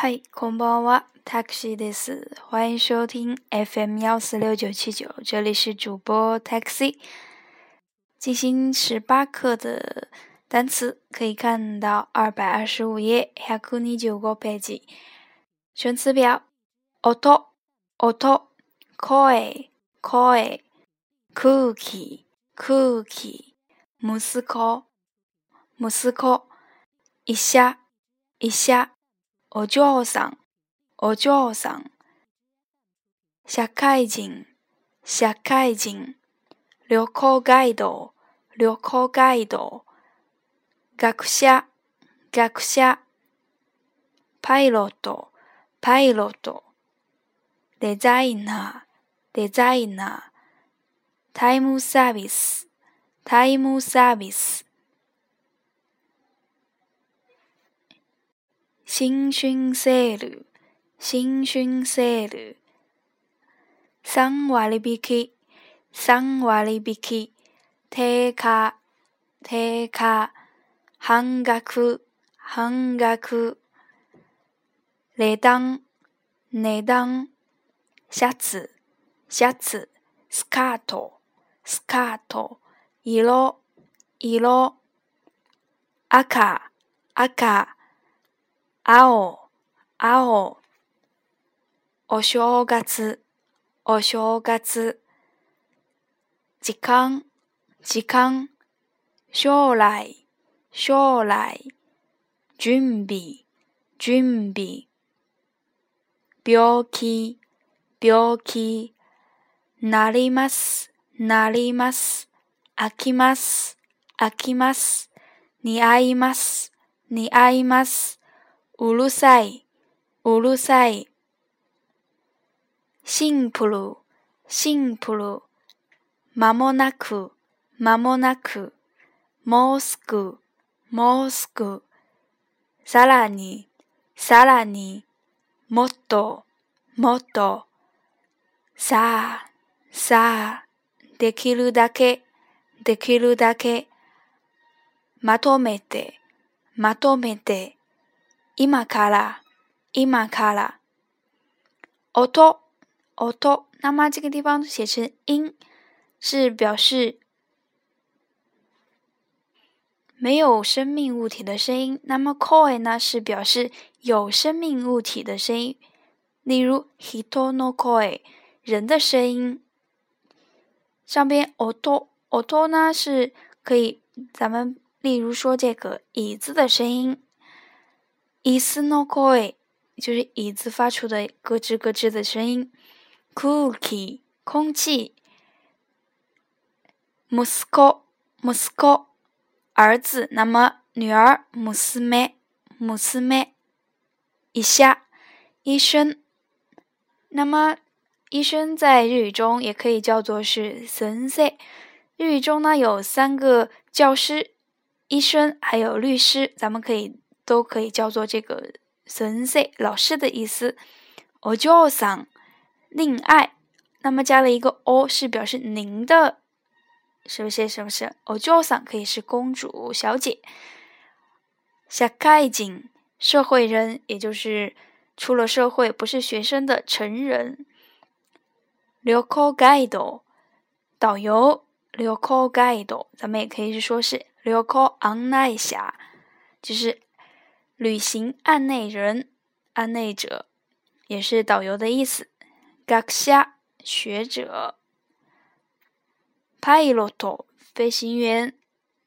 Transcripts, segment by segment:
嗨，空包娃，taxi 的是，欢迎收听 FM 幺四六九七九，这里是主播 taxi，进行十八课的单词，可以看到二百二十五页，u 给你九个 page。单词表，k o o k i e 可 o 空气，空气，莫斯科，莫斯科，一下，一下。お嬢さん、お嬢さん。社会人、社会人。旅行ガイド、旅行ガイド。学者、学者。パイロット、パイロット。デザイナー、デザイナー。タイムサービス、タイムサービス。新讯息录，新讯息录，送话利比奇，送话利比奇，特价，特价，半价，半价，内东，内东，瑕疵，瑕疵，斯卡托，斯卡托，伊罗，伊罗，阿卡，阿卡。青、青。お正月、お正月。時間、時間。将来、将来。準備、準備。病気、病気。なります、なります。飽きます、飽きます。似合います、似合います。うるさい、うるさい。シンプル、シンプル。まもなく、まもなく。もうすぐ、もうすぐ。さらに、さらに。もっと、もっと。さあ、さあ。できるだけ、できるだけ。まとめて、まとめて。imakara i m a k a o t o otto，那么这个地方写成 in 是表示没有生命物体的声音。那么 koi 呢是表示有生命物体的声音，例如 hitono koi 人的声音。上边 otto o t o 呢是可以，咱们例如说这个椅子的声音。椅子呢，コエ就是椅子发出的咯吱咯吱的声音。空 e 空气。莫斯科莫斯科儿子那么女儿ム斯麦ム斯麦一下医生那么医生在日语中也可以叫做是神生。日语中呢有三个教师、医生还有律师，咱们可以。都可以叫做这个“神色”老师的意思。二教生，恋爱，那么加了一个“二”，是表示您的，是不是？是不是？二教生可以是公主、小姐。下盖景，社会人，也就是出了社会，不是学生的成人。聊考盖导，导游。聊考盖导，咱们也可以说是聊考昂乃下，就是。旅行案内人、案内者，也是导游的意思。g a a 学者，Pilot 飞行员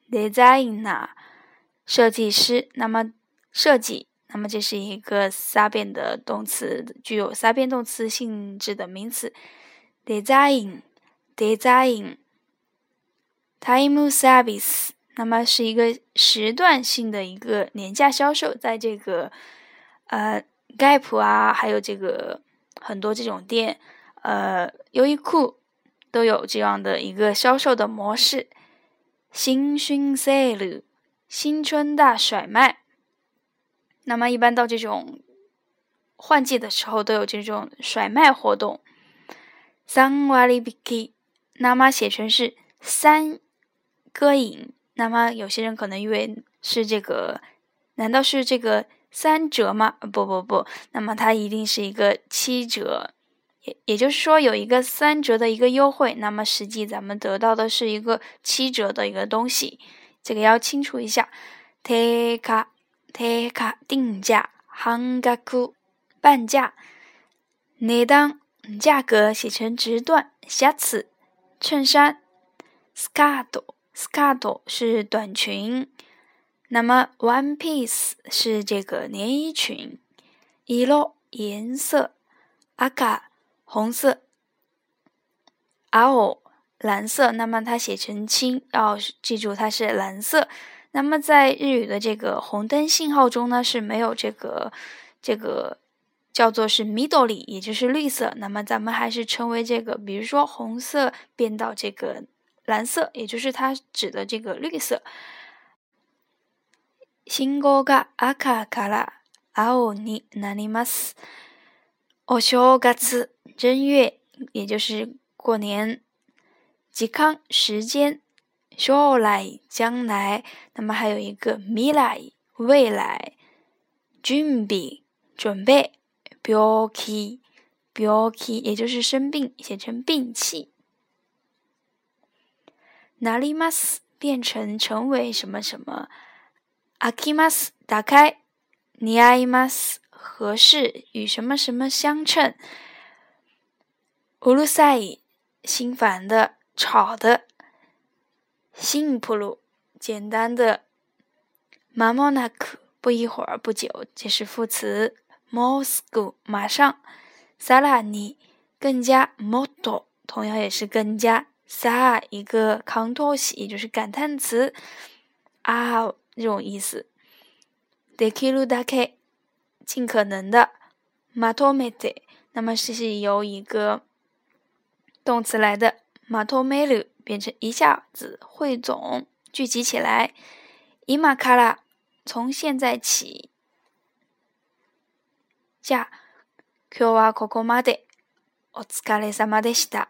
，Designer 设计师。那么设计，那么这是一个三变的动词，具有三变动词性质的名词。d e s i g n イン。タ d e s i g n t i m e s v i 那么是一个时段性的一个廉价销售，在这个呃，Gap 啊，还有这个很多这种店，呃，优衣库都有这样的一个销售的模式。新春 Sale，新春大甩卖。那么一般到这种换季的时候，都有这种甩卖活动。三瓦里皮克，那么写成是三歌影。那么有些人可能以为是这个，难道是这个三折吗？不不不，那么它一定是一个七折，也也就是说有一个三折的一个优惠，那么实际咱们得到的是一个七折的一个东西，这个要清楚一下。特卡特卡定价，汉格库半价，内当价格写成直段瑕疵衬衫，s 斯卡朵。s k a r t 是短裙，那么 one piece 是这个连衣裙。いろ颜色，赤红色，青蓝色。那么它写成青，要记住它是蓝色。那么在日语的这个红灯信号中呢，是没有这个这个叫做是 middle y 也就是绿色。那么咱们还是称为这个，比如说红色变到这个。蓝色，也就是它指的这个绿色。新歌嘎阿卡卡拉奥尼南尼玛斯，二嘎次正月，也就是过年。時間、时间，小来将来，那么还有一个未来未来。준비准备，病気、病気。也就是生病，写成病气。哪里 mas 变成成为什么什么？i m a s 打开。尼 i m a s 合适与什么什么相称？乌鲁塞 i 心烦的吵的。p l e 简单的。马 n a k 不一会儿不久这是副词。摩斯古马上。萨拉尼更加。摩托同样也是更加。啥一个康托西，也就是感叹词啊，这种意思。得 e q だけ，尽可能的まとめて，那么是是由一个动词来的まとめる变成一下子汇总聚集起来。今から，k 从现在起。じゃ、今日はここまで。お疲れ様でした。